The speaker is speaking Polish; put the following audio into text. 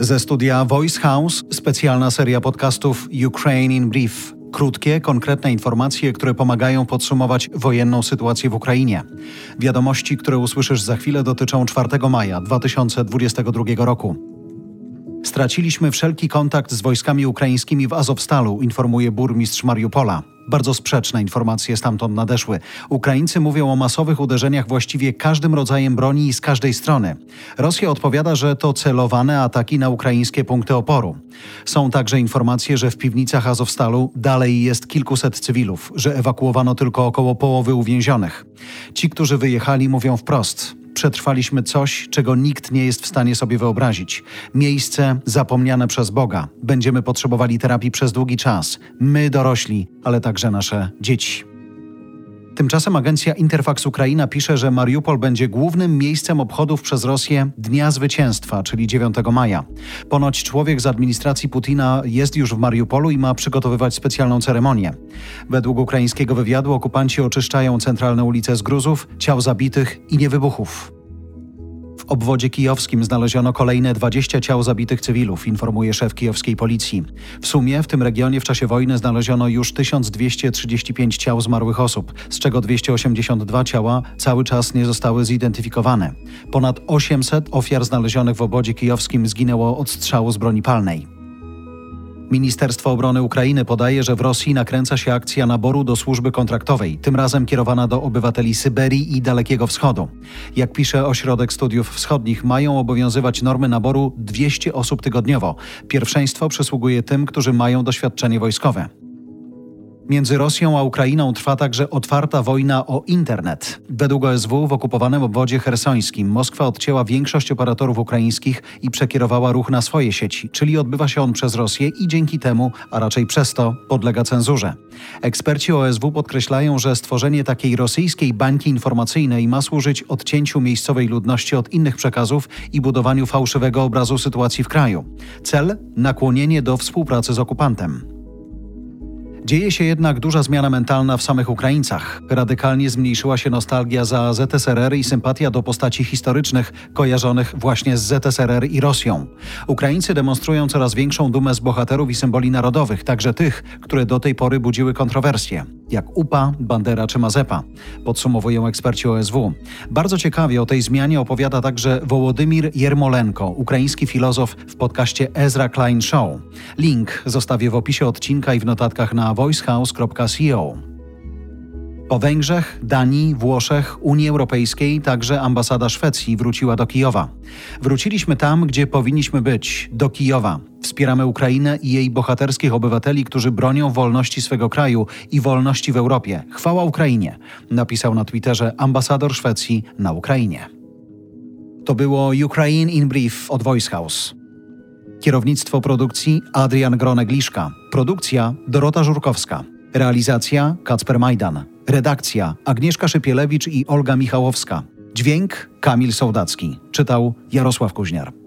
Ze studia Voice House specjalna seria podcastów Ukraine in Brief. Krótkie, konkretne informacje, które pomagają podsumować wojenną sytuację w Ukrainie. Wiadomości, które usłyszysz za chwilę, dotyczą 4 maja 2022 roku. Straciliśmy wszelki kontakt z wojskami ukraińskimi w Azowstalu, informuje burmistrz Mariupola. Bardzo sprzeczne informacje stamtąd nadeszły. Ukraińcy mówią o masowych uderzeniach właściwie każdym rodzajem broni i z każdej strony. Rosja odpowiada, że to celowane ataki na ukraińskie punkty oporu. Są także informacje, że w piwnicach Azowstalu dalej jest kilkuset cywilów, że ewakuowano tylko około połowy uwięzionych. Ci, którzy wyjechali, mówią wprost: przetrwaliśmy coś, czego nikt nie jest w stanie sobie wyobrazić. Miejsce zapomniane przez Boga. Będziemy potrzebowali terapii przez długi czas. My dorośli, ale także nasze dzieci. Tymczasem agencja Interfax Ukraina pisze, że Mariupol będzie głównym miejscem obchodów przez Rosję Dnia Zwycięstwa, czyli 9 maja. Ponoć człowiek z administracji Putina jest już w Mariupolu i ma przygotowywać specjalną ceremonię. Według ukraińskiego wywiadu okupanci oczyszczają centralne ulice z gruzów, ciał zabitych i niewybuchów obwodzie kijowskim znaleziono kolejne 20 ciał zabitych cywilów, informuje szef kijowskiej policji. W sumie w tym regionie w czasie wojny znaleziono już 1235 ciał zmarłych osób, z czego 282 ciała cały czas nie zostały zidentyfikowane. Ponad 800 ofiar znalezionych w obwodzie kijowskim zginęło od strzału z broni palnej. Ministerstwo Obrony Ukrainy podaje, że w Rosji nakręca się akcja naboru do służby kontraktowej, tym razem kierowana do obywateli Syberii i Dalekiego Wschodu. Jak pisze Ośrodek Studiów Wschodnich, mają obowiązywać normy naboru 200 osób tygodniowo. Pierwszeństwo przysługuje tym, którzy mają doświadczenie wojskowe. Między Rosją a Ukrainą trwa także otwarta wojna o internet. Według OSW w okupowanym obwodzie hersońskim Moskwa odcięła większość operatorów ukraińskich i przekierowała ruch na swoje sieci, czyli odbywa się on przez Rosję i dzięki temu, a raczej przez to, podlega cenzurze. Eksperci OSW podkreślają, że stworzenie takiej rosyjskiej bańki informacyjnej ma służyć odcięciu miejscowej ludności od innych przekazów i budowaniu fałszywego obrazu sytuacji w kraju. Cel nakłonienie do współpracy z okupantem. Dzieje się jednak duża zmiana mentalna w samych Ukraińcach. Radykalnie zmniejszyła się nostalgia za ZSRR i sympatia do postaci historycznych kojarzonych właśnie z ZSRR i Rosją. Ukraińcy demonstrują coraz większą dumę z bohaterów i symboli narodowych, także tych, które do tej pory budziły kontrowersje, jak UPA, Bandera czy Mazepa, podsumowują eksperci OSW. Bardzo ciekawie o tej zmianie opowiada także Wołodymir Jermolenko, ukraiński filozof w podcaście Ezra Klein Show. Link zostawię w opisie odcinka i w notatkach na voicehouse.co. Po Węgrzech, Danii, Włoszech, Unii Europejskiej także ambasada Szwecji wróciła do Kijowa. Wróciliśmy tam, gdzie powinniśmy być, do Kijowa. Wspieramy Ukrainę i jej bohaterskich obywateli, którzy bronią wolności swego kraju i wolności w Europie. Chwała Ukrainie, napisał na Twitterze ambasador Szwecji na Ukrainie. To było Ukraine in Brief od Voice House. Kierownictwo produkcji Adrian Gronek-Liszka. Produkcja Dorota Żurkowska. Realizacja Kacper Majdan. Redakcja Agnieszka Szypielewicz i Olga Michałowska. Dźwięk Kamil Sołdacki. Czytał Jarosław Kuźniar.